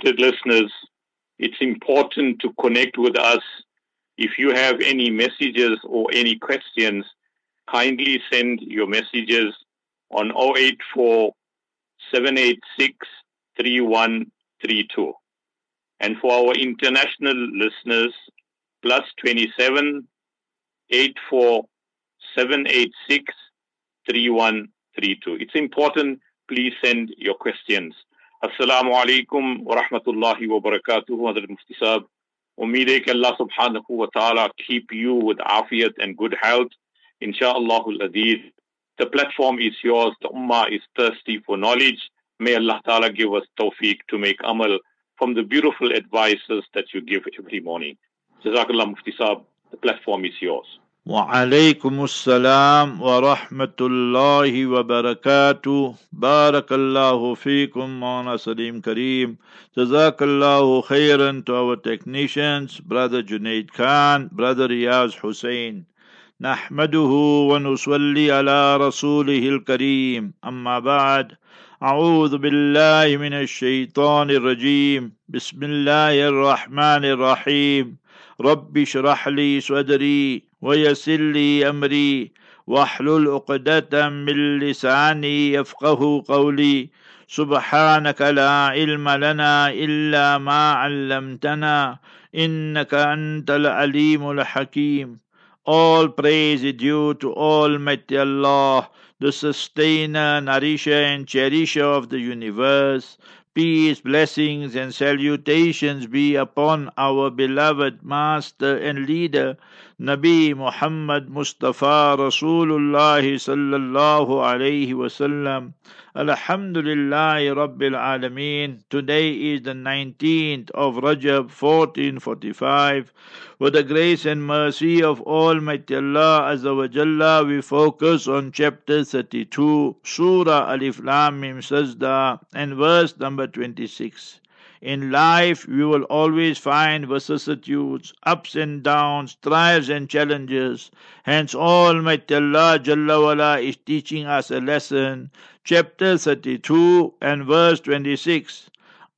respected listeners, it's important to connect with us. If you have any messages or any questions, kindly send your messages on 084 786 3132. And for our international listeners, plus 27 84 786 3132. It's important, please send your questions. Assalamu alaikum wa rahmatullahi wa barakatuh, Mufti Saab. Umeed hai कि Allah subhanahu wa ta'ala keep you with afiyat and good health. Inshallah al-Aziz. The platform is yours. The ummah is thirsty for knowledge. May Allah ta'ala give us tawfiq to make amal from the beautiful advices that you give every morning. Jazakallah Mufti Saab. The platform is yours. وعليكم السلام ورحمة الله وبركاته. بارك الله فيكم مولانا Salim Kareem جزاك الله خيرا to our technicians brother Junaid Khan brother Riyaz Hussein. نحمده ونصلي على رسوله الكريم. أما بعد أعوذ بالله من الشيطان الرجيم. بسم الله الرحمن الرحيم. رب اشرح لي صدري. ويسر لي أمري واحلل عقدة من لساني يفقه قولي سبحانك لا علم لنا إلا ما علمتنا إنك أنت العليم الحكيم All praise is due to Almighty Allah, the sustainer, nourisher, and cherisher of the universe. Peace, blessings, and salutations be upon our beloved Master and Leader, Nabi Muhammad Mustafa Rasulullah sallallahu alayhi wasallam. Alhamdulillah Rabbil Alameen. Today is the 19th of Rajab 1445. With the grace and mercy of Almighty Allah Azza we focus on chapter 32, Surah Alif Lam Mim Sajda, and verse number 26. In life, we will always find vicissitudes, ups and downs, trials and challenges. Hence, Almighty Allah Jalla wala is teaching us a lesson. Chapter 32 and verse 26.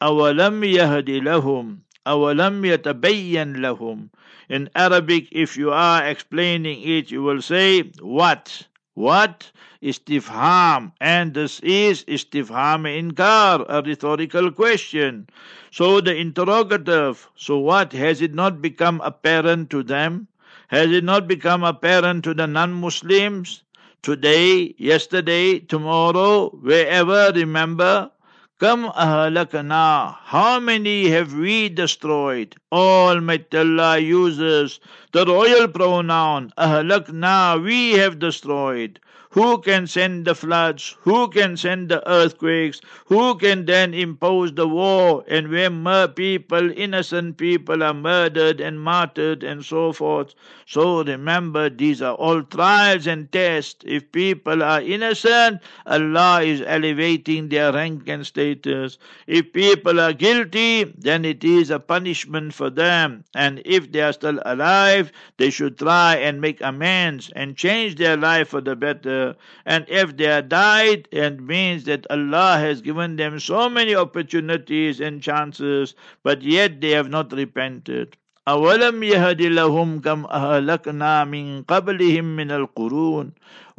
أَوَلَمْ يَهْدِ لَهُمْ أَوَلَمْ يَتَبَيَّنْ لَهُمْ In Arabic, if you are explaining it, you will say, What? What? Istifham. And this is istifham inkar, a rhetorical question. So the interrogative, so what? Has it not become apparent to them? Has it not become apparent to the non Muslims? Today, yesterday, tomorrow, wherever, remember, Kam ahlakana. How many have we destroyed? Almighty Allah uses the royal pronoun ahlakna. We have destroyed. Who can send the floods? Who can send the earthquakes? Who can then impose the war? And when people, innocent people, are murdered and martyred and so forth. So remember, these are all trials and tests. If people are innocent, Allah is elevating their rank and status. If people are guilty, then it is a punishment for them. And if they are still alive, they should try and make amends and change their life for the better And if they are died, it means that Allah has given them so many opportunities and chances, but yet they have not repented. أولم يهد لهم كم أهلكنا من قبلهم من القرون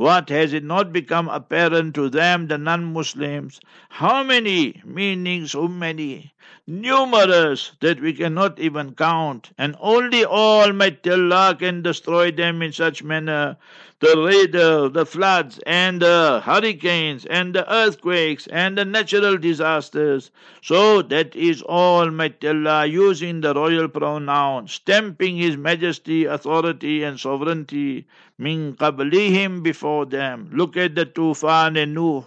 what has it not become apparent to them, the non-Muslims? How many, meaning so many, numerous that we cannot even count, and only Almighty Allah can destroy them in such manner. The radar, the floods, and the hurricanes, and the earthquakes, and the natural disasters. So that is Almighty Allah using the royal pronoun, stamping His majesty, authority, and sovereignty. Min qablihim before them. Look at the Tufan and Nuh.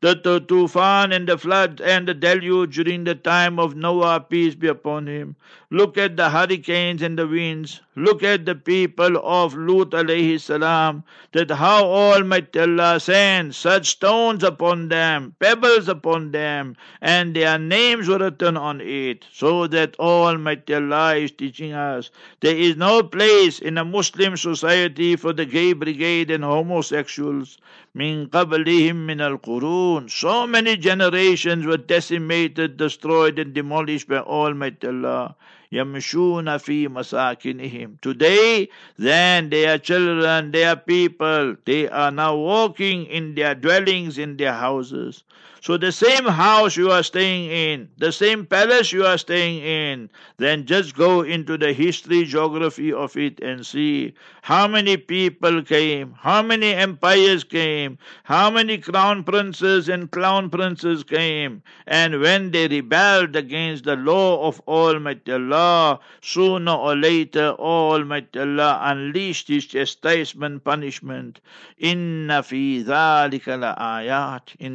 The, the Tufan and the flood and the deluge during the time of Noah, peace be upon him. Look at the hurricanes and the winds. Look at the people of Lut alayhi salam, that how Almighty Allah sent such stones upon them, pebbles upon them, and their names were written on it, so that Almighty Allah is teaching us there is no place in a Muslim society for the gay brigade and homosexuals. Min qablihim min al-qurun. So many generations were decimated, destroyed and demolished by Almighty Allah. يمشون في مساكنهم. Today, then their children, their people, they are now walking in their dwellings, in their houses. So the same house you are staying in, the same palace you are staying in, then just go into the history, geography of it and see how many people came, how many empires came, how many crown princes and clown princes came, and when they rebelled against the law of Almighty Allah, sooner or later Almighty Allah unleashed His chastisement, punishment. Inna fi. In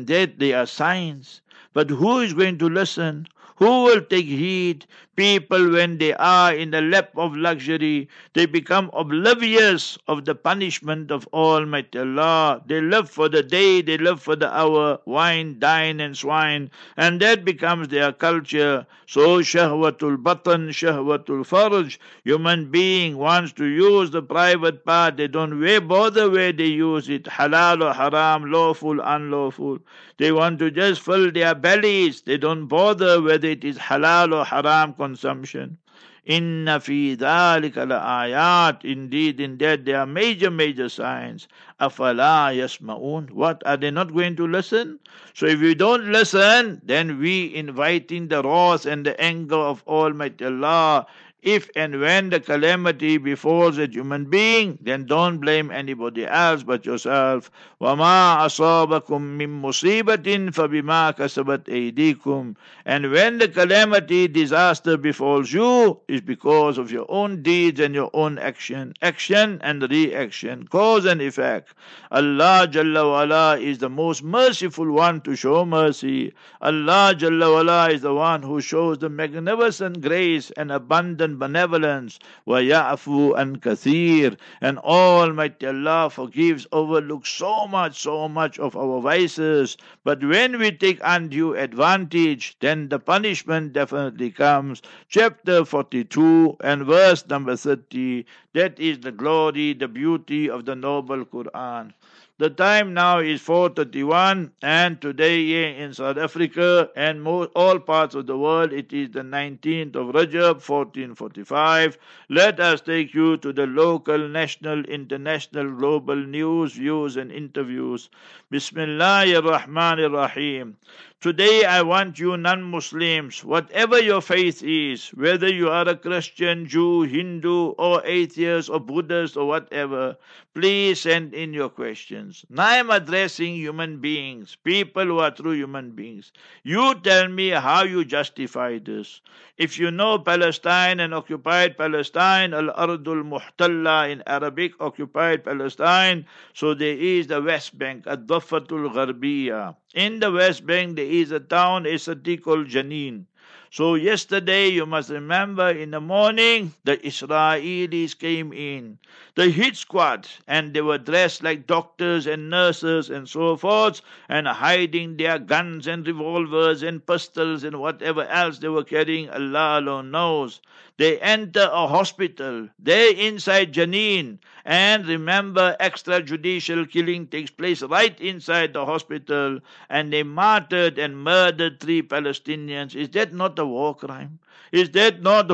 that they are signs. But who is going to listen? Who will take heed? People, when they are in the lap of luxury, they become oblivious of the punishment of Almighty Allah. They live for the day, they live for the hour, wine, dine, and swine, and that becomes their culture. So, shahwatul batan, shahwatul farj, human being wants to use the private part, they don't bother where they use it, halal or haram, lawful, unlawful. They want to just fill their bellies, they don't bother whether it is halal or haram consumption. Inna fi dhalika ayat. Indeed, in that there are major, major signs. Afala yasma'un. What, are they not going to listen? So if we don't listen, then we inviting the wrath and the anger of Almighty Allah if and when the calamity befalls a human being, then don't blame anybody else but yourself. وَمَا أَصَابَكُم مِّن مُّصِيبَةٍ فَبِمَا كَسَبَتْ أَيْدِيكُم And when the calamity, disaster befalls you, is because of your own deeds and your own action. Action and reaction, cause and effect. Allah Jalla wala is the most merciful one to show mercy. Allah Jalla wala is the one who shows the magnificent grace and abundant benevolence. وَيَعْفُو أَنْ كَثِيرٍ And Almighty Allah forgives, overlooks so much, so much of our vices. But when we take undue advantage, then the punishment definitely comes. Chapter 42 and verse number 30. That is the glory, the beauty of the noble Quran. The time now is 4:31, and today here in South Africa and most, all parts of the world it is the 19th of Rajab 1445. Let us take you to the local, national, international, global news, views, and interviews. Bismillahir Rahmanir Rahim. Today I want you non-Muslims, whatever your faith is, whether you are a Christian, Jew, Hindu, or atheist, or Buddhist, or whatever, please send in your questions. Now I'm addressing human beings, people who are true human beings. You tell me how you justify this. If you know Palestine and occupied Palestine, Al-Ardul Muhtalla in Arabic, occupied Palestine, so there is the West Bank, Ad-Dafatul Gharbiya. In the West Bank, there is a town, a city called Jenin. So yesterday, you must remember, in the morning, the Israelis came in, the hit squad, and they were dressed like doctors and nurses and so forth, and hiding their guns and revolvers and pistols and whatever else they were carrying, Allah alone knows. They enter a hospital. They inside Jenin. And remember, extrajudicial killing takes place right inside the hospital. And they martyred and murdered three Palestinians. Is that not a war crime? Is that not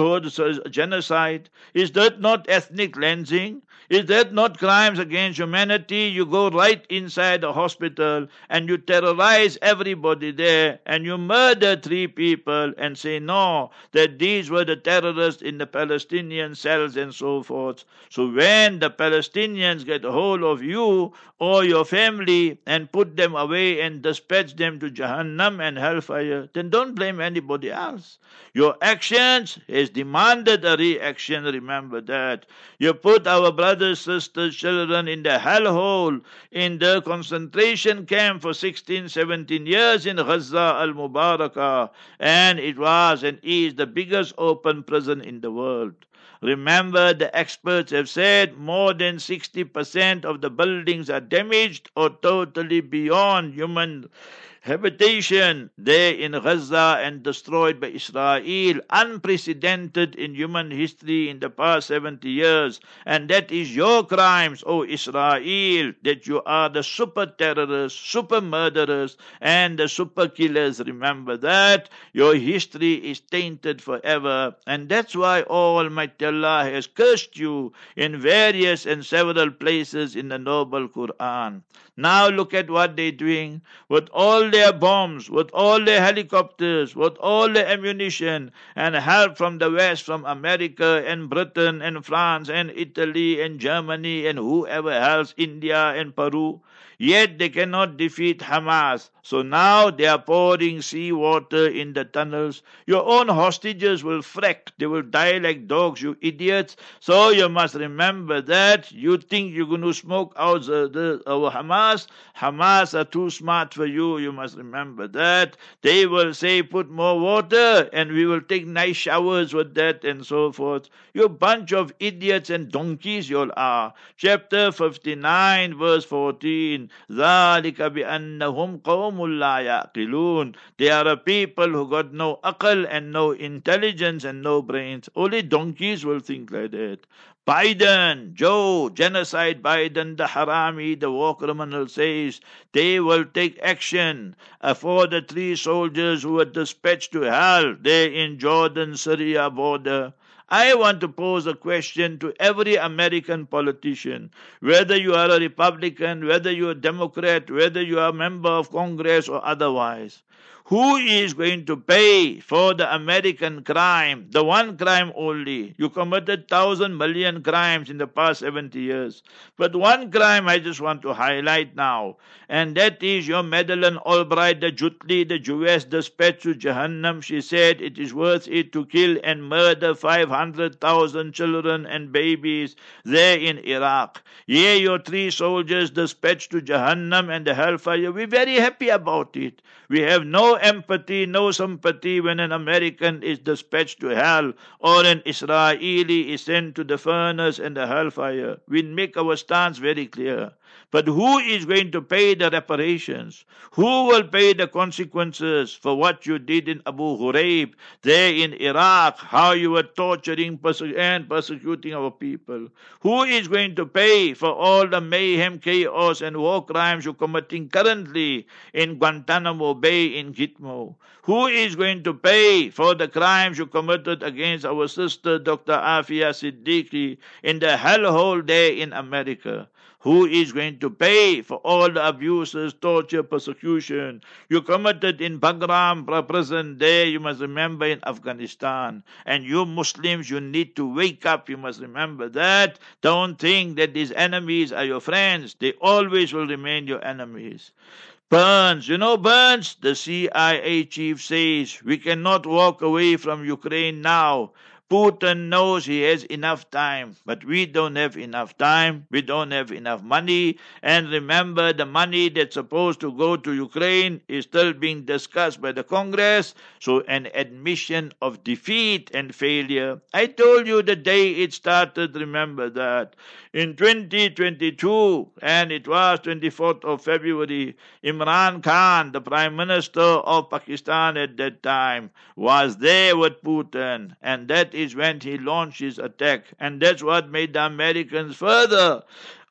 genocide? Is that not ethnic cleansing? Is that not crimes against humanity? You go right inside the hospital and you terrorize everybody there and you murder three people and say no, that these were the terrorists in the Palestinian cells and so forth. So when the Palestinians get hold of you or your family and put them away and dispatch them to Jahannam and hellfire, then don't blame anybody else. Your actions has demanded a reaction, remember that. You put our brothers, sisters, children in the hellhole, in the concentration camp for 16, 17 years in Gaza al Mubarakah, and it was and is the biggest open prison in the world. Remember, the experts have said more than 60% of the buildings are damaged or totally beyond human habitation there in Gaza and destroyed by Israel, unprecedented in human history in the past 70 years. And that is your crimes, O Israel, that you are the super terrorists, super murderers, and the super killers. Remember that. Your history is tainted forever. And that's why Almighty Allah has cursed you in various and several places in the noble Quran. Now look at what they're doing with all their bombs, with all their helicopters, with all their ammunition, and help from the West, from America and Britain and France and Italy and Germany and whoever else, India and Peru. Yet they cannot defeat Hamas. So now they are pouring seawater in the tunnels. Your own hostages will frack. They will die like dogs, you idiots. So you must remember that. You think you're going to smoke out the, the, our Hamas? Hamas are too smart for you. You must remember that. They will say, put more water and we will take nice showers with that and so forth. You bunch of idiots and donkeys you all are. Chapter 59, verse 14. ذلك بأنهم قوم لا يعقلون They are a people who got no akal and no intelligence and no brains. Only donkeys will think like that. Biden, Joe, genocide Biden, the Harami, the war criminal says they will take action for the three soldiers who were dispatched to hell there in Jordan Syria border. I want to pose a question to every American politician, whether you are a Republican, whether you are a Democrat, whether you are a member of Congress or otherwise. Who is going to pay for the American crime, the one crime only? You committed thousand million crimes in the past 70 years. But one crime I just want to highlight now, and that is your Madeleine Albright, the Jutli, the Jewess dispatched to Jahannam. She said it is worth it to kill and murder 500,000 children and babies there in Iraq. Yea, your three soldiers dispatched to Jahannam and the hellfire. We're very happy about it. We have no empathy, no sympathy when an American is dispatched to hell or an Israeli is sent to the furnace and the hellfire. We make our stance very clear. But who is going to pay the reparations? Who will pay the consequences for what you did in Abu Ghraib, there in Iraq, how you were torturing and persecuting our people? Who is going to pay for all the mayhem, chaos, and war crimes you're committing currently in Guantanamo Bay in Gitmo? Who is going to pay for the crimes you committed against our sister Dr. Aafia Siddiqui in the hellhole there in America? Who is going to pay for all the abuses, torture, persecution you committed in Bagram present day? You must remember in Afghanistan. And you Muslims, you need to wake up. You must remember that. Don't think that these enemies are your friends. They always will remain your enemies. Burns, you know Burns, the CIA chief says, we cannot walk away from Ukraine now. Putin knows he has enough time, but we don't have enough time. We don't have enough money. And remember, the money that's supposed to go to Ukraine is still being discussed by the Congress. So, an admission of defeat and failure. I told you the day it started, remember that. In 2022, and it was 24th of February, Imran Khan, the Prime Minister of Pakistan at that time, was there with Putin. And that is when he launched his attack. And that's what made the Americans further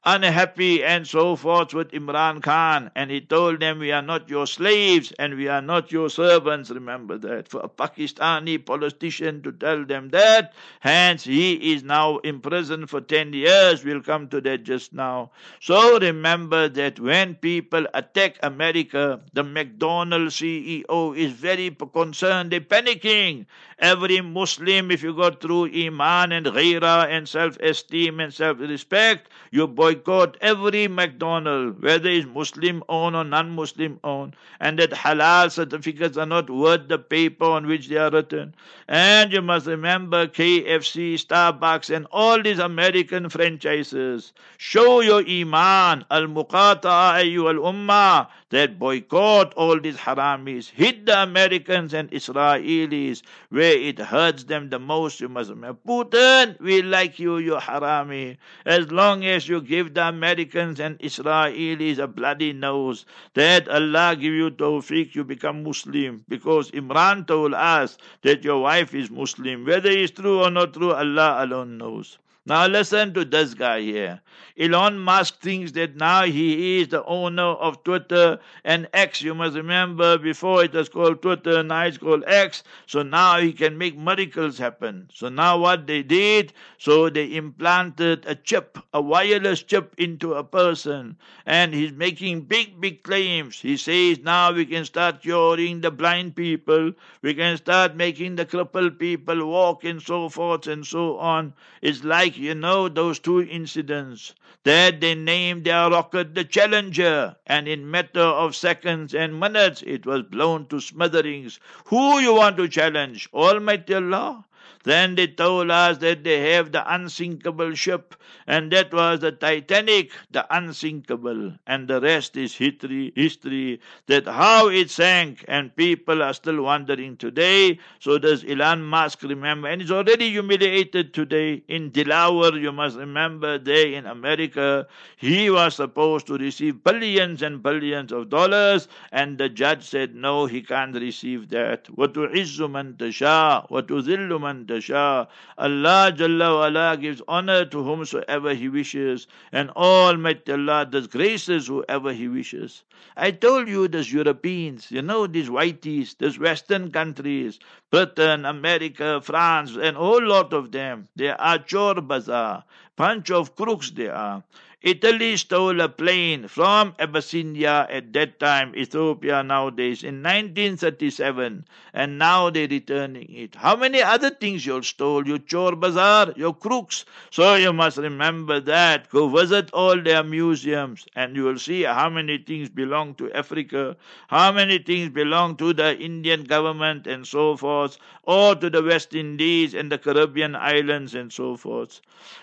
unhappy and so forth with Imran Khan. And he told them, We are not your slaves and we are not your servants. Remember that. For a Pakistani politician to tell them that, hence he is now in prison for 10 years. We'll come to that just now. So remember that when people attack America, the McDonald's CEO is very concerned. They're panicking. Every Muslim, if you go through Iman and Ghaira and self esteem and self respect, you boycott every McDonald's, whether it's Muslim owned or non Muslim owned, and that halal certificates are not worth the paper on which they are written. And you must remember KFC, Starbucks, and all these American franchises. Show your Iman, Al Muqata'a al Ummah, that boycott all these haramis, hit the Americans and Israelis where it hurts them the most. You must remember, Putin, we like you, you harami. As long as you give the Americans and Israelis a bloody nose, that Allah give you tawfiq, you become Muslim. Because Imran told us that your wife is Muslim. Whether it's true or not true, Allah alone knows. Now listen to this guy here. Elon Musk thinks that now he is the owner of Twitter and X. You must remember before it was called Twitter, now it's called X. So now he can make miracles happen. So now what they did, so they implanted a chip, a wireless chip into a person. And he's making big, big claims. He says now we can start curing the blind people. We can start making the crippled people walk and so forth and so on. It's like you know those two incidents that they named their rocket the Challenger, and in matter of seconds and minutes it was blown to smithereens. Who you want to challenge? Almighty Allah? Then they told us that they have the unsinkable ship, and that was the Titanic, the unsinkable. And the rest is history, history that how it sank, and people are still wondering today. So does Elon Musk remember? And he's already humiliated today in Delaware. You must remember there in America, he was supposed to receive billions and billions of dollars, and the judge said no, he can't receive that. وَتُعِزُّ مَن تَشَاءُ وَتُذِلُّ مَن tasha. Allah Jalla wala gives honor to whomsoever He wishes, and Almighty Allah does graces whoever He wishes. I told you these Europeans, you know these whiteys, these Western countries, Britain, America, France, and a whole lot of them, they are chor bazaar, bunch of crooks they are. Italy stole a plane from Abyssinia at that time, Ethiopia nowadays, in 1937, and now they're returning it. How many other things you stole? Your chor bazaar, your crooks. So you must remember that. Go visit all their museums, and you will see how many things belong to Africa, how many things belong to the Indian government, and so forth, or to the West Indies and the Caribbean islands, and so forth.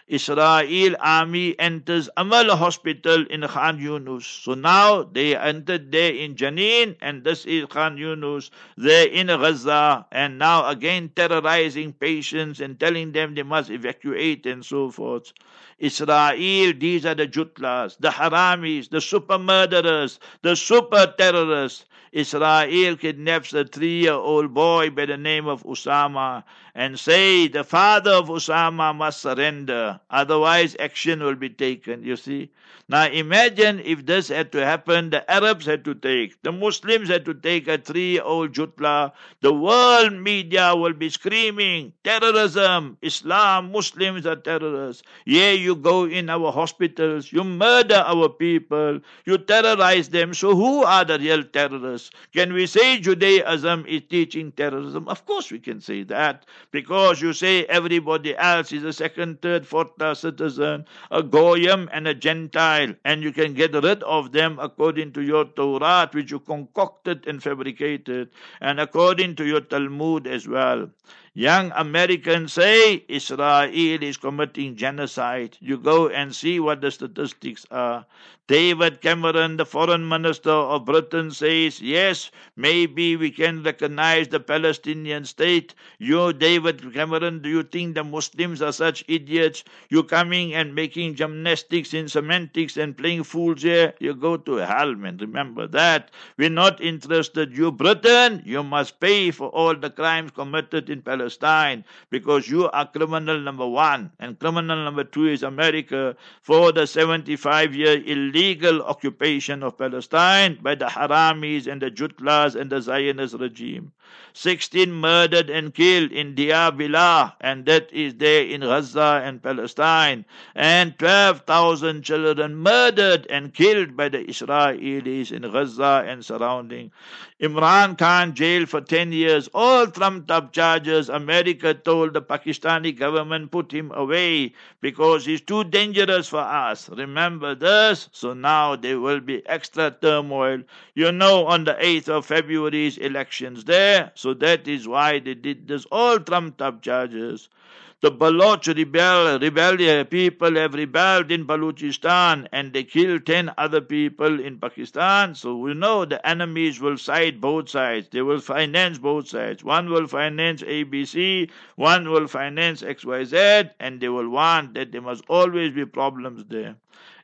Israel army enters Amal hospital in Khan Yunus. So now they entered there in Jenin, and this is Khan Yunus, there in Gaza, and now again terrorizing patients and telling them they must evacuate and so forth. Israel, these are the Jutlas, the Haramis, the super murderers, the super terrorists. Israel kidnaps a three year old boy by the name of Usama and say the father of Usama must surrender, otherwise action will be taken. You see? Now imagine if this had to happen, the Arabs had to take, the Muslims had to take a three old Jutla, the world media will be screaming, terrorism, Islam, Muslims are terrorists. Yeah, you go in our hospitals, you murder our people, you terrorize them. So who are the real terrorists? Can we say Judaism is teaching terrorism? Of course we can say that because you say everybody else is a second, third, fourth class citizen, a Goyim and a Gentile, and you can get rid of them according to your Torah, which you concocted and fabricated, and according to your Talmud as well. Young Americans say Israel is committing genocide. You go and see what the statistics are. David Cameron, the foreign minister of Britain, says, yes, maybe we can recognize the Palestinian state. You, David Cameron, do you think the Muslims are such idiots? You coming and making gymnastics in semantics and playing fools here? You go to hell, man. Remember that. We're not interested. You, Britain, you must pay for all the crimes committed in Palestine. Palestine because you are criminal number one, and criminal number two is America for the 75 year illegal occupation of Palestine by the Haramis and the Jutlas and the Zionist regime. 16 murdered and killed in Billah, and that is there in Gaza and Palestine, and 12,000 children murdered and killed by the Israelis in Gaza and surrounding. Imran Khan jailed for 10 years, all trumped up charges. America told the Pakistani government put him away because he's too dangerous for us. Remember this? So now there will be extra turmoil. You know, on the 8th of February's elections there. So that is why they did this all trumped up charges. The Baloch rebel, rebel people have rebelled in Balochistan and they killed 10 other people in Pakistan. So we know the enemies will side both sides. They will finance both sides. One will finance ABC, one will finance XYZ, and they will want that there must always be problems there.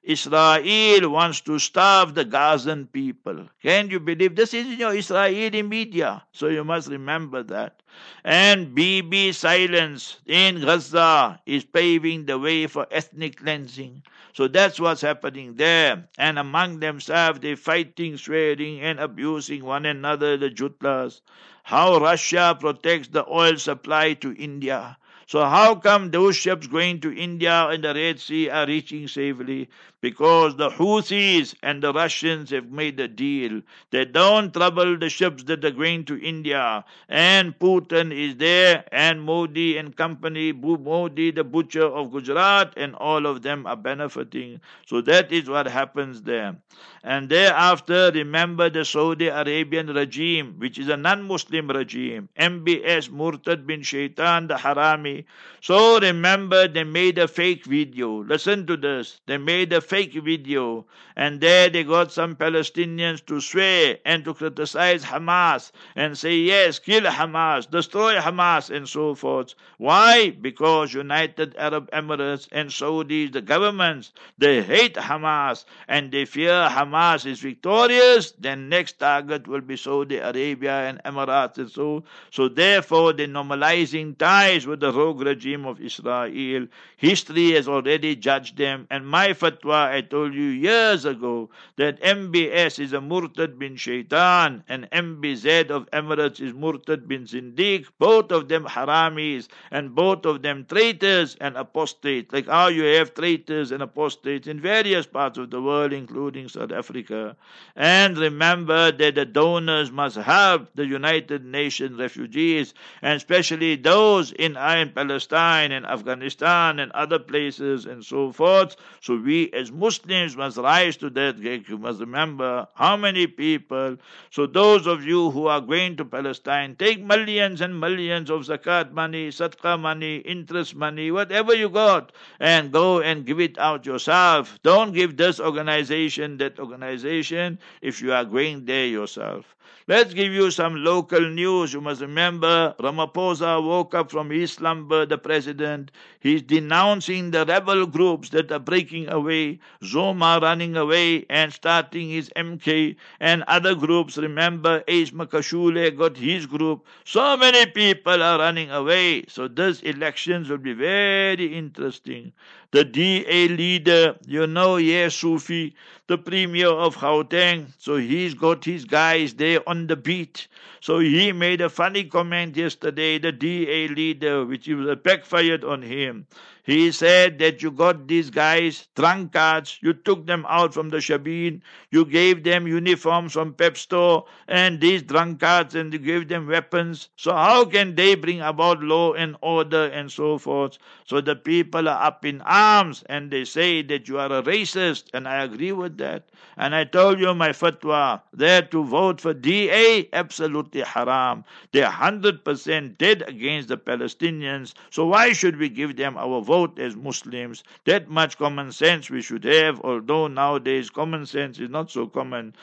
Israel wants to starve the Gazan people. Can you believe this is your Israeli media? So you must remember that. And Bibi silence in Gaza is paving the way for ethnic cleansing. So that's what's happening there. And among themselves, they're fighting, swearing, and abusing one another, the Jutlas. How Russia protects the oil supply to India. So how come those ships going to India and the Red Sea are reaching safely? Because the Houthis and the Russians have made a deal. They don't trouble the ships that are going to India. And Putin is there, and Modi and company, Modi, the butcher of Gujarat, and all of them are benefiting. So that is what happens there. And thereafter, remember the Saudi Arabian regime, which is a non Muslim regime, MBS Murtad bin Shaitan, the Harami. So remember, they made a fake video. Listen to this. They made a fake video. And there they got some Palestinians to swear and to criticize Hamas and say, yes, kill Hamas, destroy Hamas, and so forth. Why? Because United Arab Emirates and Saudis, the governments, they hate Hamas and they fear Hamas is victorious, then next target will be Saudi Arabia and Emirates and so. So therefore, they're normalizing ties with the rogue regime of Israel. History has already judged them. And my fatwa I told you years ago that MBS is a Murtad bin Shaitan and MBZ of Emirates is Murtad bin Zindiq. Both of them haramis and both of them traitors and apostates. Like how you have traitors and apostates in various parts of the world, including South Africa. And remember that the donors must help the United Nations refugees, and especially those in, in Palestine and Afghanistan and other places and so forth. So we as Muslims must rise to that. You must remember how many people. So those of you who are going to Palestine, take millions and millions of zakat money, sadaqah money, interest money, whatever you got, and go and give it out yourself. Don't give this organization, that organization, if you are going there yourself. Let's give you some local news. You must remember Ramaphosa woke up from his slumber, the president. He's denouncing the rebel groups that are breaking away, Zuma running away and starting his MK, and other groups. Remember, Ace Magashule got his group. So many people are running away. So these elections will be very interesting the DA leader, you know, Lesufi, the premier of Gauteng. So he's got his guys there on the beat. So he made a funny comment yesterday, the DA leader, which was backfired on him. He said that you got these guys drunkards, you took them out from the shebeen, you gave them uniforms from Pep Store, and these drunkards, and you gave them weapons. So how can they bring about law and order and so forth? So the people are up in arms, and they say that you are a racist, and I agree with that. And I told you my fatwa, there to vote for DA, absolutely haram. They're 100% dead against the Palestinians, so why should we give them our vote? Vote as Muslims. That much common sense we should have, although nowadays common sense is not so common.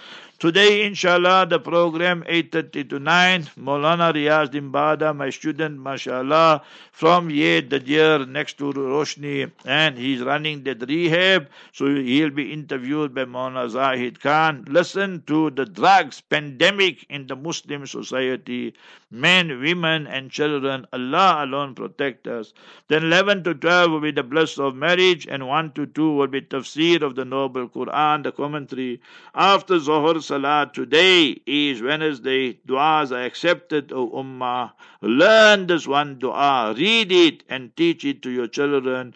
Today, inshallah, the program 8.30 to 9, Maulana Riyaz Dimbada, my student, mashallah, from Yed, year next to Roshnee, and he's running that rehab, so he'll be interviewed by Maulana Zahid Khan. Listen to the drugs pandemic in the Muslim society, men, women, and children. Allah alone protect us. Then 11 to 12 will be the bliss of marriage, and 1 to 2 will be tafsir of the Noble Quran, the commentary. After Zohar, Salah today is Wednesday. Du'as are accepted, O Ummah. Learn this one dua, read it and teach it to your children.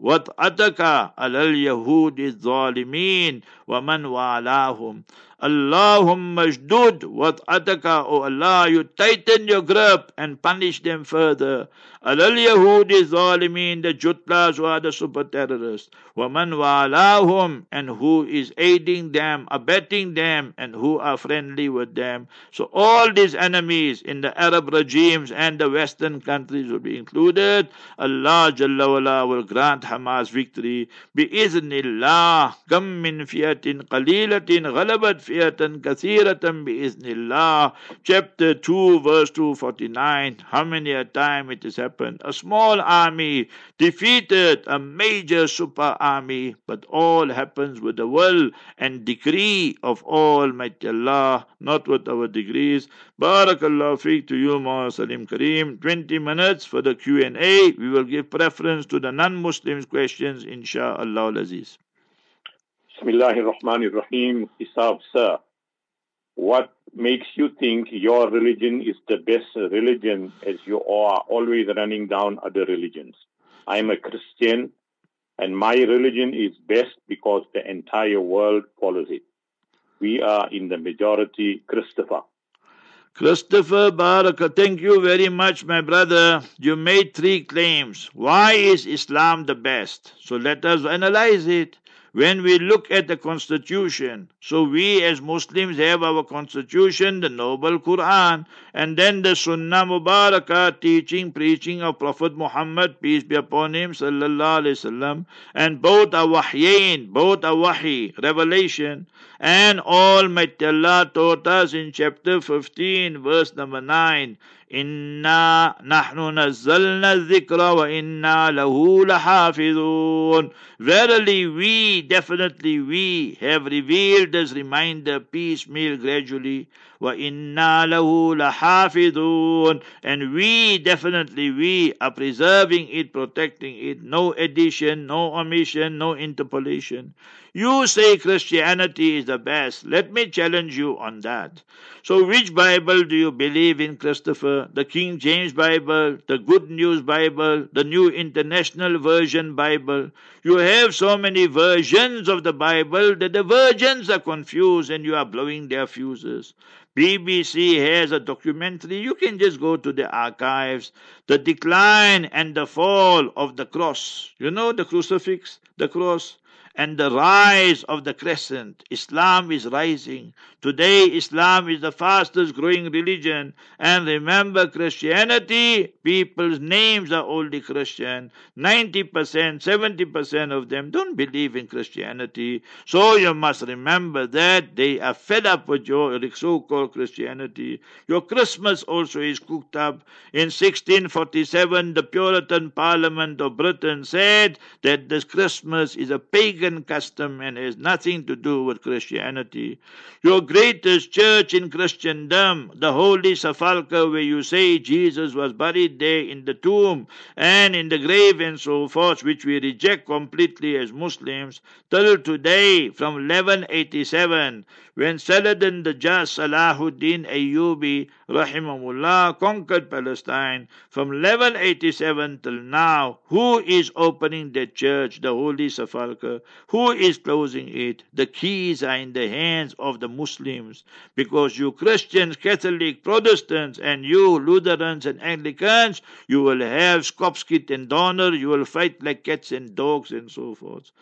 Wat'ataka alal yahudi zalimin wa man walahum. Allahumma shdud what ataka, O Allah, you tighten your grip and punish them further. Alal Yahudi Zalimin, the Jutlas who are the super terrorists. Waman walahum, and who is aiding them, abetting them, and who are friendly with them. So all these enemies in the Arab regimes and the Western countries will be included. Allah Jalla wala will grant Hamas victory. Bi-iznillah. Kam min fiyatin qalilatin ghalabat fiyatan kathiratan bi-iznillah. Chapter 2 verse 249. How many a time it has happened. A small army defeated a major super army, but all happens with the will and decree of Almighty Allah, not with our degrees. Barakallah fiqh to you, Saliem Kariem. 20 minutes for the Q&A. We will give preference to the non-Muslims questions, inshallah aziz. Bismillahir Rahmanir Rahim. Isab, sir. What makes you think your religion is the best religion as you are always running down other religions. I'm a Christian and my religion is best because the entire world follows it. We are in the majority Christopher. Christopher Baraka, thank you very much, my brother. You made three claims. Why is Islam the best? So let us analyze it when we look at the constitution, so we as Muslims have our constitution, the noble Quran, and then the Sunnah Mubarakah teaching, preaching of Prophet Muhammad, peace be upon him, sallallahu alaihi wasallam, and both are wahyain, both are wahi, revelation, and Almighty Allah taught us in chapter 15, verse number 9, إنا نحن نزلنا الذكر وإنا له لحافظون Verily we, definitely we have revealed as reminder piecemeal gradually وَإِنَّا لَهُ لَحَافِظُونَ And we, definitely we, are preserving it, protecting it. No addition, no omission, no interpolation. You say Christianity is the best. Let me challenge you on that. So, which Bible do you believe in, Christopher? The King James Bible, the Good News Bible, the New International Version Bible? You have so many versions of the Bible that the virgins are confused and you are blowing their fuses. BBC has a documentary. You can just go to the archives. The decline and the fall of the cross. You know the crucifix, the cross? And the rise of the crescent. Islam is rising. Today, Islam is the fastest growing religion. And remember, Christianity, people's names are only Christian. 90%, 70% of them don't believe in Christianity. So you must remember that they are fed up with your so called Christianity. Your Christmas also is cooked up. In 1647, the Puritan Parliament of Britain said that this Christmas is a pagan pagan custom and has nothing to do with Christianity. Your greatest church in Christendom, the Holy Sepulchre, where you say Jesus was buried there in the tomb and in the grave and so forth, which we reject completely as Muslims, till today, from 1187, when Saladin the Just Salahuddin Ayyubi rahimahullah conquered Palestine from 1187 till now, who is opening the church, the Holy Sepulchre? Who is closing it? The keys are in the hands of the Muslims because you Christians, Catholic, Protestants, and you Lutherans and Anglicans, you will have Skopskit and Donner, you will fight like cats and dogs and so forth.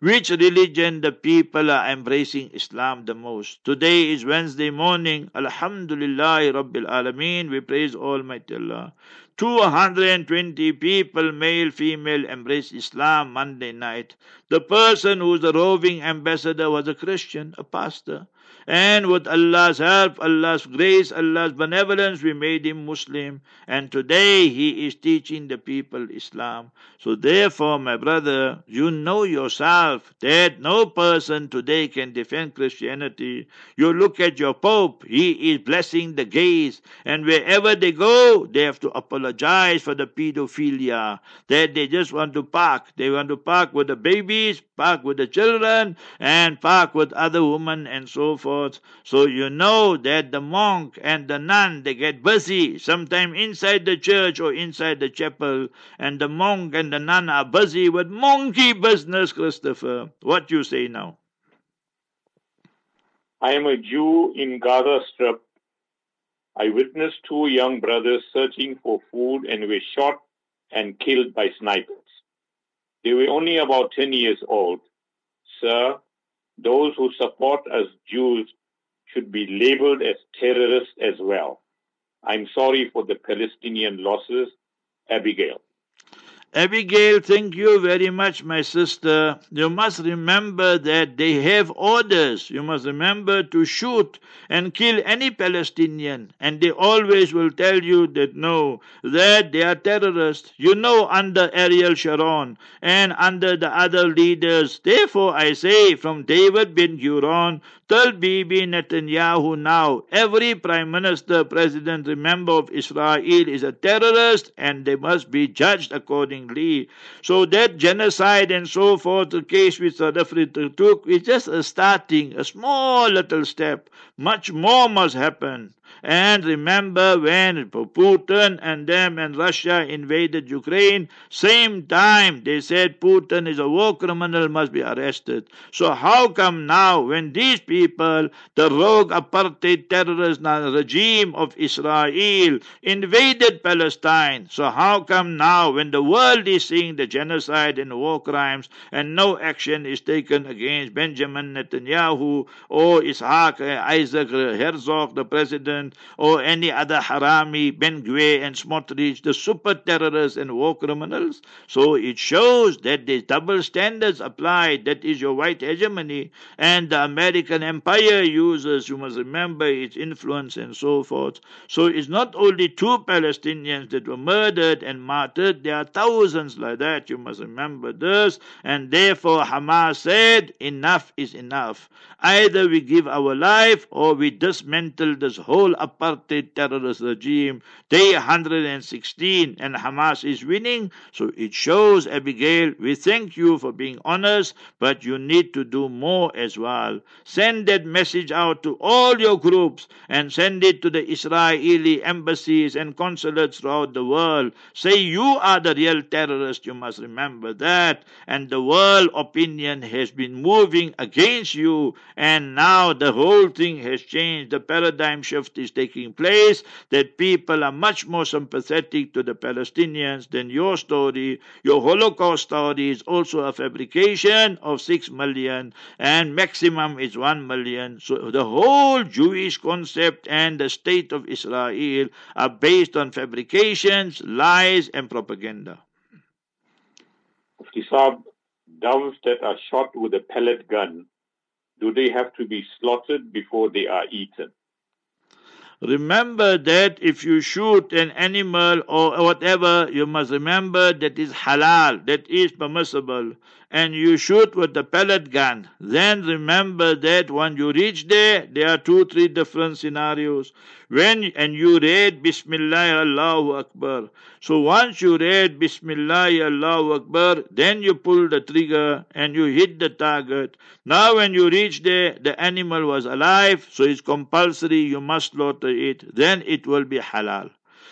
Which religion the people are embracing Islam the most? Today is Wednesday morning. Alhamdulillah Rabbil Alameen. We praise Almighty Allah. 220 people, male, female, embraced Islam Monday night. The person who was the roving ambassador was a Christian, a pastor. And with Allah's help, Allah's grace, Allah's benevolence, we made him Muslim. And today he is teaching the people Islam. So therefore, my brother, you know yourself that no person today can defend Christianity. You look at your Pope, he is blessing the gays. And wherever they go, they have to apologize for the pedophilia. That they just want to park. They want to park with the babies, park with the children, and park with other women and so forth So you know that the monk and the nun they get busy, sometime inside the church or inside the chapel, and the monk and the nun are busy with monkey business, Christopher. What you say now? I am a Jew in Gaza Strip. I witnessed two young brothers searching for food and were shot and killed by snipers. They were only about 10 years old. Sir, those who support us Jews should be labeled as terrorists as well. I'm sorry for the Palestinian losses. Abigail. Abigail, thank you very much, my sister. You must remember that they have orders. You must remember to shoot and kill any Palestinian. And they always will tell you that no, that they are terrorists. You know, under Ariel Sharon and under the other leaders. Therefore, I say from David Ben Gurion Tell Bibi Netanyahu now, every prime minister, president, member of Israel is a terrorist and they must be judged accordingly. So that genocide and so forth, the case which South Africa took, is just a starting, a small little step. Much more must happen. And remember when Putin and them and Russia invaded Ukraine, same time they said Putin is a war criminal, must be arrested. So how come now when these people, the rogue apartheid terrorist regime of Israel, invaded Palestine, so how come now when the world is seeing the genocide and war crimes and no action is taken against Benjamin Netanyahu or Ishaq Isaac Herzog, the president, or any other harami, Ben Gvir and Smotrich, the super terrorists and war criminals. So it shows that the double standards apply. That is your white hegemony. And the American empire uses, you must remember, its influence and so forth. So it's not only two Palestinians that were murdered and martyred, there are thousands like that. You must remember this. And therefore, Hamas said, enough is enough. Either we give our life or we dismantle this whole apartheid terrorist regime. Day 116 and Hamas is winning. So it shows, Abigail, we thank you for being honest, but you need to do more as well. Send that message out to all your groups and send it to the Israeli embassies and consulates throughout the world. Say you are the real terrorist, you must remember that. And the world opinion has been moving against you, and now the whole thing has changed. The paradigm shift is taking place, that people are much more sympathetic to the Palestinians than your story. Your Holocaust story is also a fabrication of six million, and maximum is one million. So the whole Jewish concept and the state of Israel are based on fabrications, lies, and propaganda. Saab, doves that are shot with a pellet gun, do they have to be slaughtered before they are eaten? Remember that if you shoot an animal or whatever, you must remember that is halal, that is permissible. And you shoot with the pellet gun. Then remember that when you reach there, there are two, three different scenarios. When and you read Bismillah Allahu Akbar. So once you read Bismillah Allahu Akbar, then you pull the trigger and you hit the target. Now when you reach there, the animal was alive, so it's compulsory, you must slaughter it. Then it will be halal.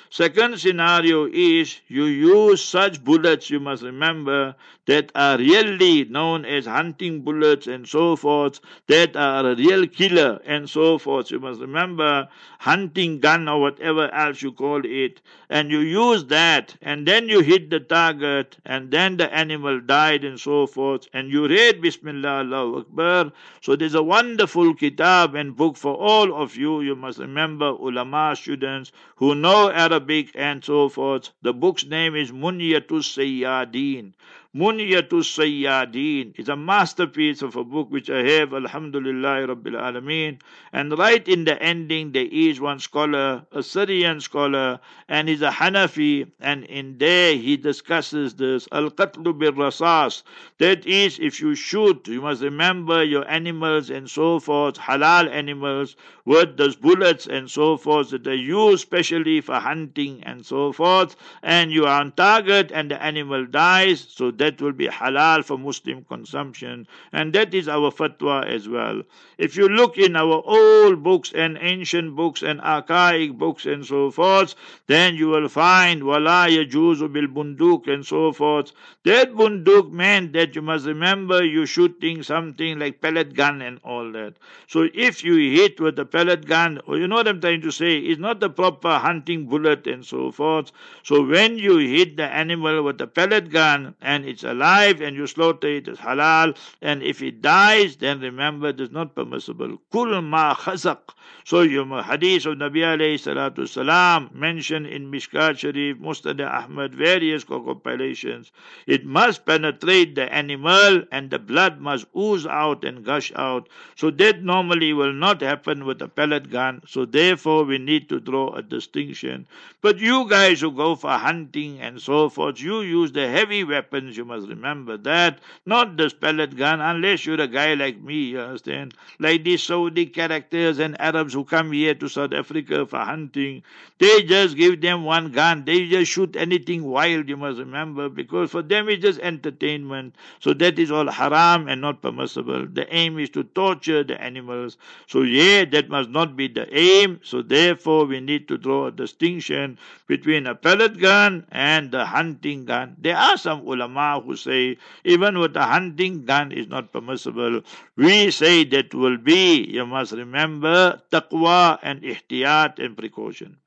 Second scenario is you use such bullets, you must remember, that are really known as hunting bullets and so forth, that are a real killer and so forth. You must remember hunting gun or whatever else you call it, and you use that, and then you hit the target, and then the animal died and so forth, and you read Bismillah Allahu Akbar. So there's a wonderful kitab and book for all of you. You must remember ulama students who know Arabic and so forth. The book's name is Munyatus Sayyadin. Munyatus Sayyadin is a masterpiece of a book which I have, Alhamdulillah Rabbil Alameen. And right in the ending, there is one scholar, a Syrian scholar, and he's a Hanafi, and in there he discusses this Al Qatlu bil Rasas. That is, if you shoot, you must remember your animals and so forth, halal animals, with those bullets and so forth that are used specially for hunting and so forth, and you are on target and the animal dies, so that that will be halal for Muslim consumption. And that is our fatwa as well. If you look in our old books and ancient books and archaic books and so forth, then you will find wala yajuzu bil bunduk and so forth. That bunduk meant that you must remember you shooting something like pellet gun and all that. So if you hit with a pellet gun, or you know what I'm trying to say, it's not the proper hunting bullet and so forth. So when you hit the animal with a pellet gun and it's alive and you slaughter it, it's halal. And if it dies, then remember it is not permissible. Kul ma khazaq. So your hadith of Nabi alayhi salatu salam mentioned in Mishkat Sharif, Musnad Ahmad, various compilations. It must penetrate the animal and the blood must ooze out and gush out. So that normally will not happen with a pellet gun. So therefore we need to draw a distinction. But you guys who go for hunting and so forth, you use the heavy weapons, you must remember that. Not this pellet gun, unless you're a guy like me, you understand? Like these Saudi characters and Arabs who come here to South Africa for hunting, they just give them one gun. They just shoot anything wild, you must remember, because for them it's just entertainment. So that is all haram and not permissible. The aim is to torture the animals. So yeah, that must not be the aim. So therefore we need to draw a distinction between a pellet gun and the hunting gun. There are some ulama who say even with a hunting gun is not permissible. We say that will be, you must remember, taqwa and ihtiyat and precaution.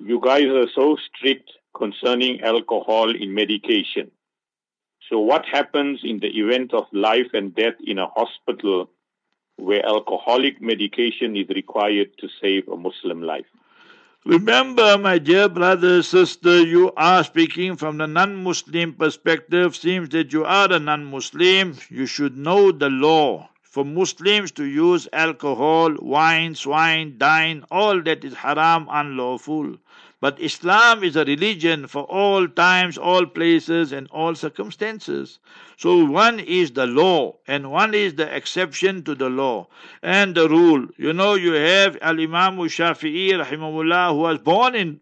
You guys are so strict concerning alcohol in medication. So, what happens in the event of life and death in a hospital where alcoholic medication is required to save a Muslim life? Remember, my dear brother, sister, you are speaking from the non Muslim perspective. Seems that you are a non Muslim. You should know the law. For Muslims to use alcohol, wine, swine, dine, all that is haram, unlawful. But Islam is a religion for all times, all places, and all circumstances. So one is the law, and one is the exception to the law and the rule. You know, you have Al Imam Shafi'i, rahimahullah, who was born in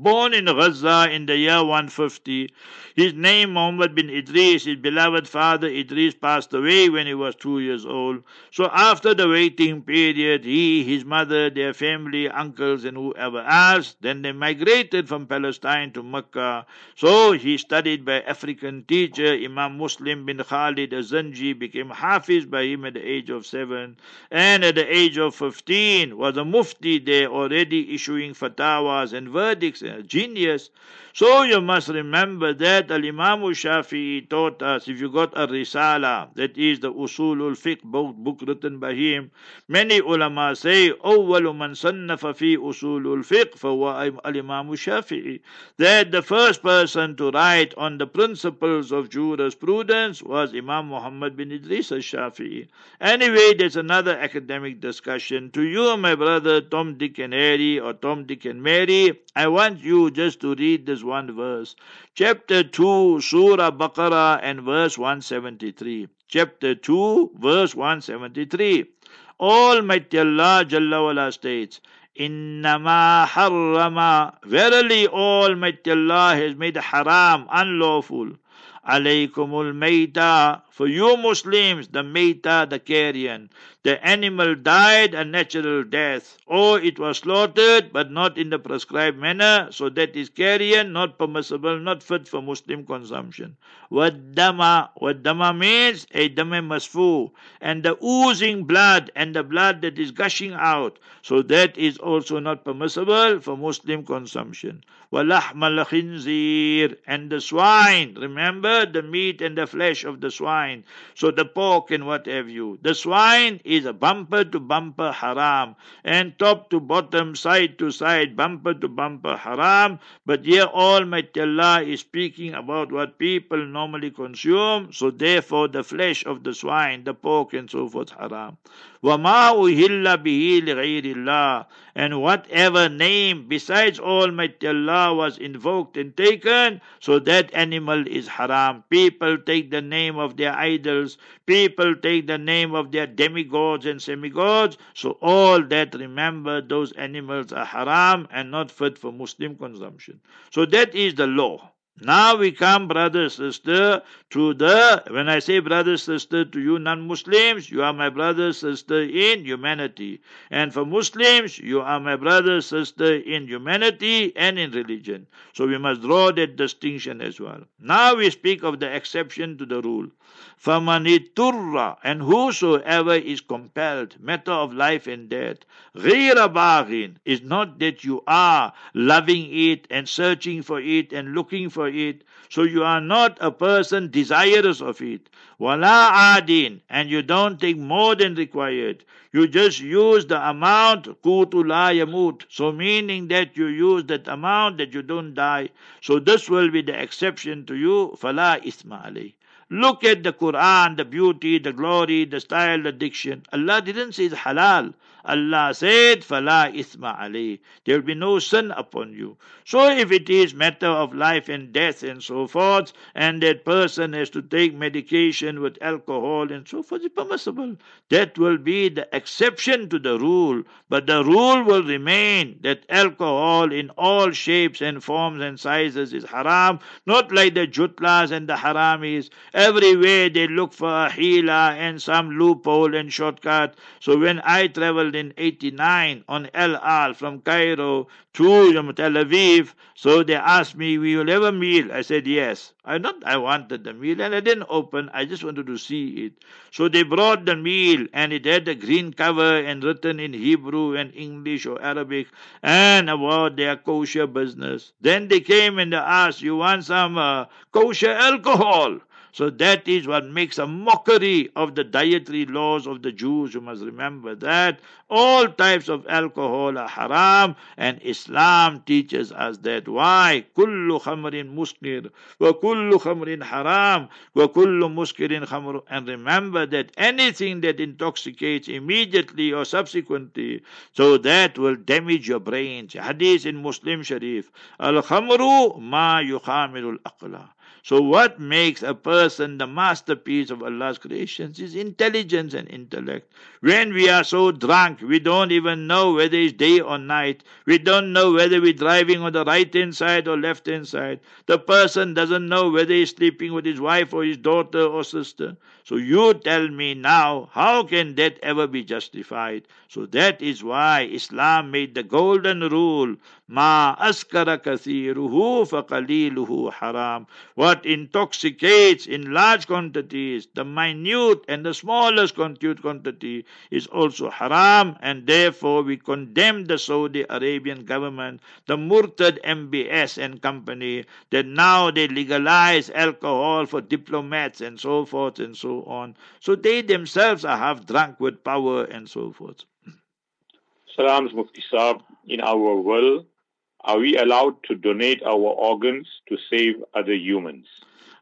Born in Gaza in the year 150, his name Muhammad bin Idris, his beloved father Idris passed away when he was two years old. So after the waiting period, he, his mother, their family, uncles, and whoever else, then they migrated from Palestine to Mecca. So he studied by African teacher Imam Muslim bin Khalid Azanji, became Hafiz by him at the age of seven, and at the age of 15 was a mufti there already issuing fatwas and verdicts genius. So you must remember that Al Imam Shafi'i taught us if you got a risala, that is the Usulul Fiqh book, book written by him, many ulama say, أول من صنف في أصول الفقه فهو Al Imam Shafi'i. That the first person to write on the principles of jurisprudence was Imam Muhammad bin Idris al Shafi'i. Anyway, there's another academic discussion. To you, my brother Tom, Dick, and Harry, or Tom, Dick, and Mary, I want you just to read this one verse. Chapter 2, Surah Baqarah, and verse 173. Chapter 2, verse 173. Almighty Allah Jalla wala states, Innama harrama. Verily, Almighty Allah has made haram, unlawful. Alaykumul mayta. For you Muslims, the mayta, the carrion. The animal died a natural death, or it was slaughtered but not in the prescribed manner, so that is carrion, not permissible, not fit for Muslim consumption. What dama, what dama means a dama masfu, and the oozing blood and the blood that is gushing out, so that is also not permissible for Muslim consumption. Walahma khinzir, and the swine, remember the meat and the flesh of the swine, so the pork and what have you. The swine is a bumper to bumper haram, and top to bottom, side to side, bumper to bumper haram. But here Almighty Allah is speaking about what people normally consume, so therefore the flesh of the swine, the pork, and so forth haram. وَمَا أُهِلَّ بِهِ لِغَيْرِ اللَّهِ and whatever name besides Almighty Allah was invoked and taken, so that animal is haram. People take the name of their idols, people take the name of their demigods and semigods, so all that remember those animals are haram and not fit for Muslim consumption. So that is the law. Now we come, brother, sister, to the, when I say brother, sister to you non-Muslims, you are my brother, sister in humanity. And for Muslims, you are my brother, sister in humanity and in religion. So we must draw that distinction as well. Now we speak of the exception to the rule. Famaniturra, and whosoever is compelled, matter of life and death, ghira is not that you are loving it and searching for it and looking for it. So you are not a person desirous of it. Wala adin, and you don't take more than required. You just use the amount kutu la yamut. So meaning that you use that amount that you don't die. So this will be the exception to you. Fala isma. Look at the Quran, the beauty, the glory, the style, the diction. Allah didn't say it's halal. Allah said, Fala isma ali. There will be no sin upon you. So if it is matter of life and death and so forth, and that person has to take medication with alcohol and so forth, it's permissible. That will be the exception to the rule. But the rule will remain that alcohol in all shapes and forms and sizes is haram, not like the jutlas and the haramis. Everywhere they look for a hila and some loophole and shortcut. So when I in 89 on El Al from Cairo to Tel Aviv. So they asked me, "We will have a meal?" I said, "Yes." I not I wanted the meal and I didn't open. I just wanted to see it. So they brought the meal and it had a green cover and written in Hebrew and English or Arabic and about their kosher business. Then they came and they asked, "You want some uh, kosher alcohol?" So that is what makes a mockery of the dietary laws of the Jews. You must remember that. All types of alcohol are haram, and Islam teaches us that. Why? Kullu khamrin muskir, wa kullu khamrin haram, wa kullu muskirin khamr. And remember that anything that intoxicates immediately or subsequently, so that will damage your brains. Hadith in Muslim Sharif. Al khamru ma yukhamilul aqla. So, what makes a person the masterpiece of Allah's creations is intelligence and intellect. When we are so drunk, we don't even know whether it's day or night. We don't know whether we're driving on the right hand side or left hand side. The person doesn't know whether he's sleeping with his wife or his daughter or sister. So, you tell me now, how can that ever be justified? So, that is why Islam made the golden rule Ma askara kathiruhu faqaliluhu haram. What intoxicates in large quantities, the minute and the smallest quantity is also haram, and therefore we condemn the Saudi Arabian government, the Murtad MBS and company, that now they legalize alcohol for diplomats and so forth and so on. So they themselves are half drunk with power and so forth. Salams Mufti Saab, in our world, are we allowed to donate our organs to save other humans?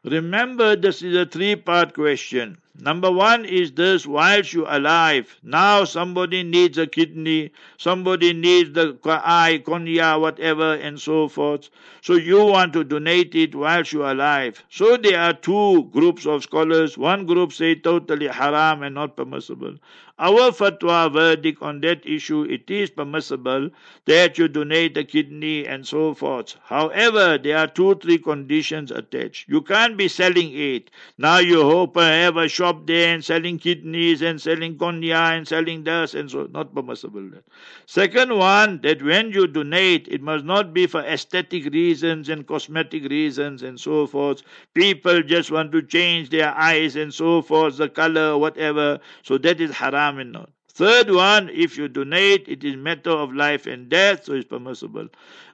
Remember, this is a three part question. Number one is this whilst you're alive, now somebody needs a kidney, somebody needs the eye, cornea, whatever, and so forth. So you want to donate it whilst you're alive. So there are two groups of scholars. One group say totally haram and not permissible. Our fatwa verdict on that issue, it is permissible that you donate the kidney and so forth. However, there are two, three conditions attached. You can't be selling it. Now you hope I have a shop there and selling kidneys and selling cornea and selling this and so not permissible. Second one, that when you donate, it must not be for aesthetic reasons and cosmetic reasons and so forth. People just want to change their eyes and so forth, the color, whatever. So that is haram Third one, if you donate, it is matter of life and death, so it's permissible.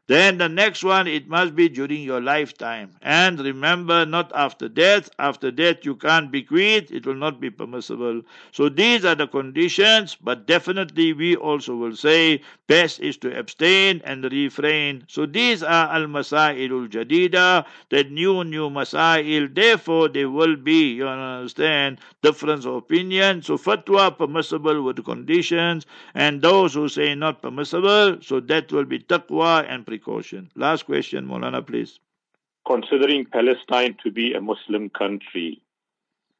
Then the next one, it must be during your lifetime. And remember, not after death. After death, you can't bequeath, it will not be permissible. So these are the conditions, but definitely we also will say best is to abstain and refrain. So these are al masailul jadida, the new, new masail. Therefore, there will be, you understand, difference of opinion. So fatwa permissible with conditions, and those who say not permissible, so that will be taqwa and precaution. Last question, Molana, please. Considering Palestine to be a Muslim country,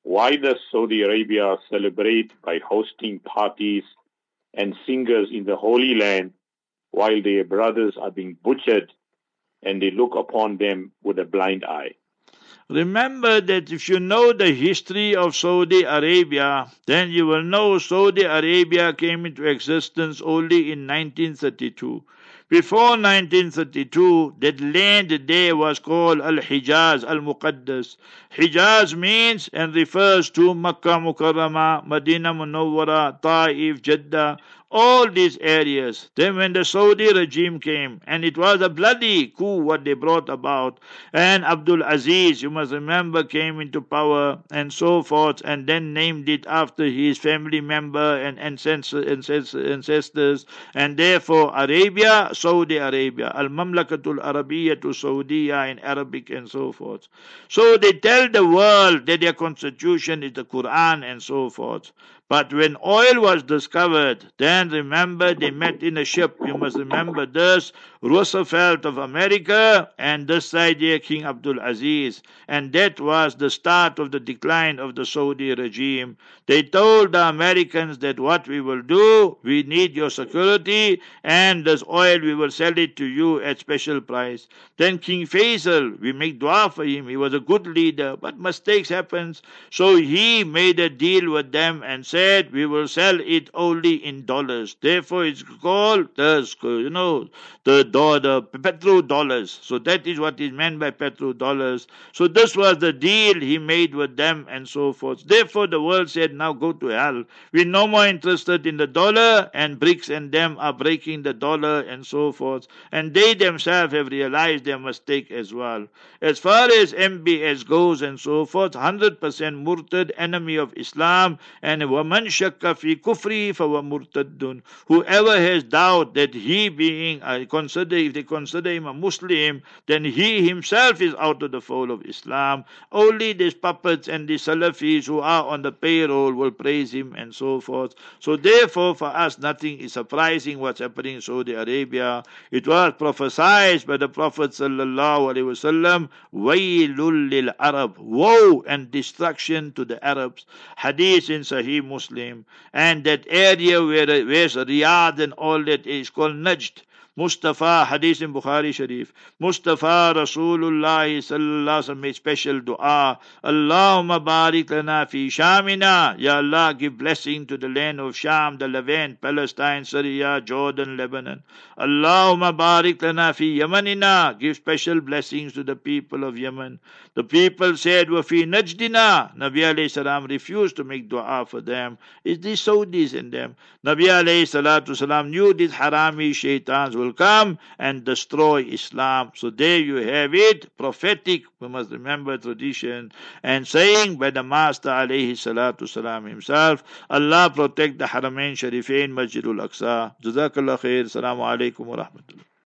why does Saudi Arabia celebrate by hosting parties and singers in the Holy Land while their brothers are being butchered and they look upon them with a blind eye. Remember that if you know the history of Saudi Arabia, then you will know Saudi Arabia came into existence only in 1932. Before 1932, that land there was called Al Hijaz, Al Muqaddas. Hijaz means and refers to Makkah Mukarramah, Medina Munawwara, Taif, Jeddah, all these areas. Then when the Saudi regime came, and it was a bloody coup what they brought about, and Abdul Aziz, you must remember, came into power and so forth, and then named it after his family member and ancestors, and therefore Arabia, Saudi Arabia, Al Mamlakatul Arabiya to Saudiya in Arabic and so forth. So they tell the world that their constitution is the Quran and so forth. But when oil was discovered, then remember they met in a ship. You must remember this Roosevelt of America and this side here King Abdul Aziz. And that was the start of the decline of the Saudi regime. They told the Americans that what we will do, we need your security and this oil we will sell it to you at special price. Then King Faisal, we make dua for him. He was a good leader, but mistakes happens. So he made a deal with them and said we will sell it only in dollars. Therefore, it's called the you know the dollar, the petrodollars. So that is what is meant by petrodollars. So this was the deal he made with them and so forth. Therefore, the world said, now go to hell. We're no more interested in the dollar, and BRICS and them are breaking the dollar and so forth. And they themselves have realized their mistake as well. As far as MBS goes and so forth, 100% murtad, enemy of Islam, and a woman Whoever has doubt that he being uh, consider if they consider him a Muslim, then he himself is out of the fold of Islam. Only these puppets and the Salafis who are on the payroll will praise him and so forth. So therefore, for us, nothing is surprising what's happening in Saudi Arabia. It was prophesied by the Prophet sallallahu alaihi wasallam, "Waylul lil Arab, woe and destruction to the Arabs." Hadith in Sahih Muslim. And that area where where's Riyadh and all that is called Najd. Mustafa, Hadith in Bukhari Sharif. Mustafa Rasulullah sallallahu made special dua. Allahumma barik lana fi Shamina. Ya Allah, give blessing to the land of Sham, the Levant, Palestine, Syria, Jordan, Lebanon. Allahumma barik lana fi Yamanina. Give special blessings to the people of Yemen. The people said, wa fi Najdina. Nabi alayhi salam refused to make dua for them. Is these Saudis in them. Nabi alayhi salatu salam knew these harami shaitans will come and destroy Islam. So there you have it, prophetic, we must remember tradition, and saying by the Master alayhi salatu salam himself, Allah protect the Haramain Sharifain Masjidul Aqsa. Jazakallah khair. Assalamu alaikum wa rahmatullah.